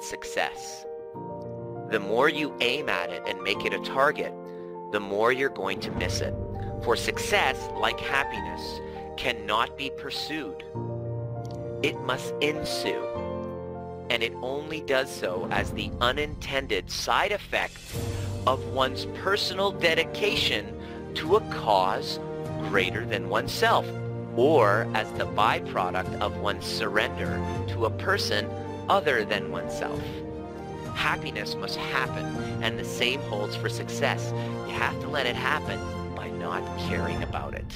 success. The more you aim at it and make it a target, the more you're going to miss it. For success, like happiness, cannot be pursued. It must ensue. And it only does so as the unintended side effect of one's personal dedication to a cause greater than oneself, or as the byproduct of one's surrender to a person other than oneself. Happiness must happen, and the same holds for success. You have to let it happen by not caring about it.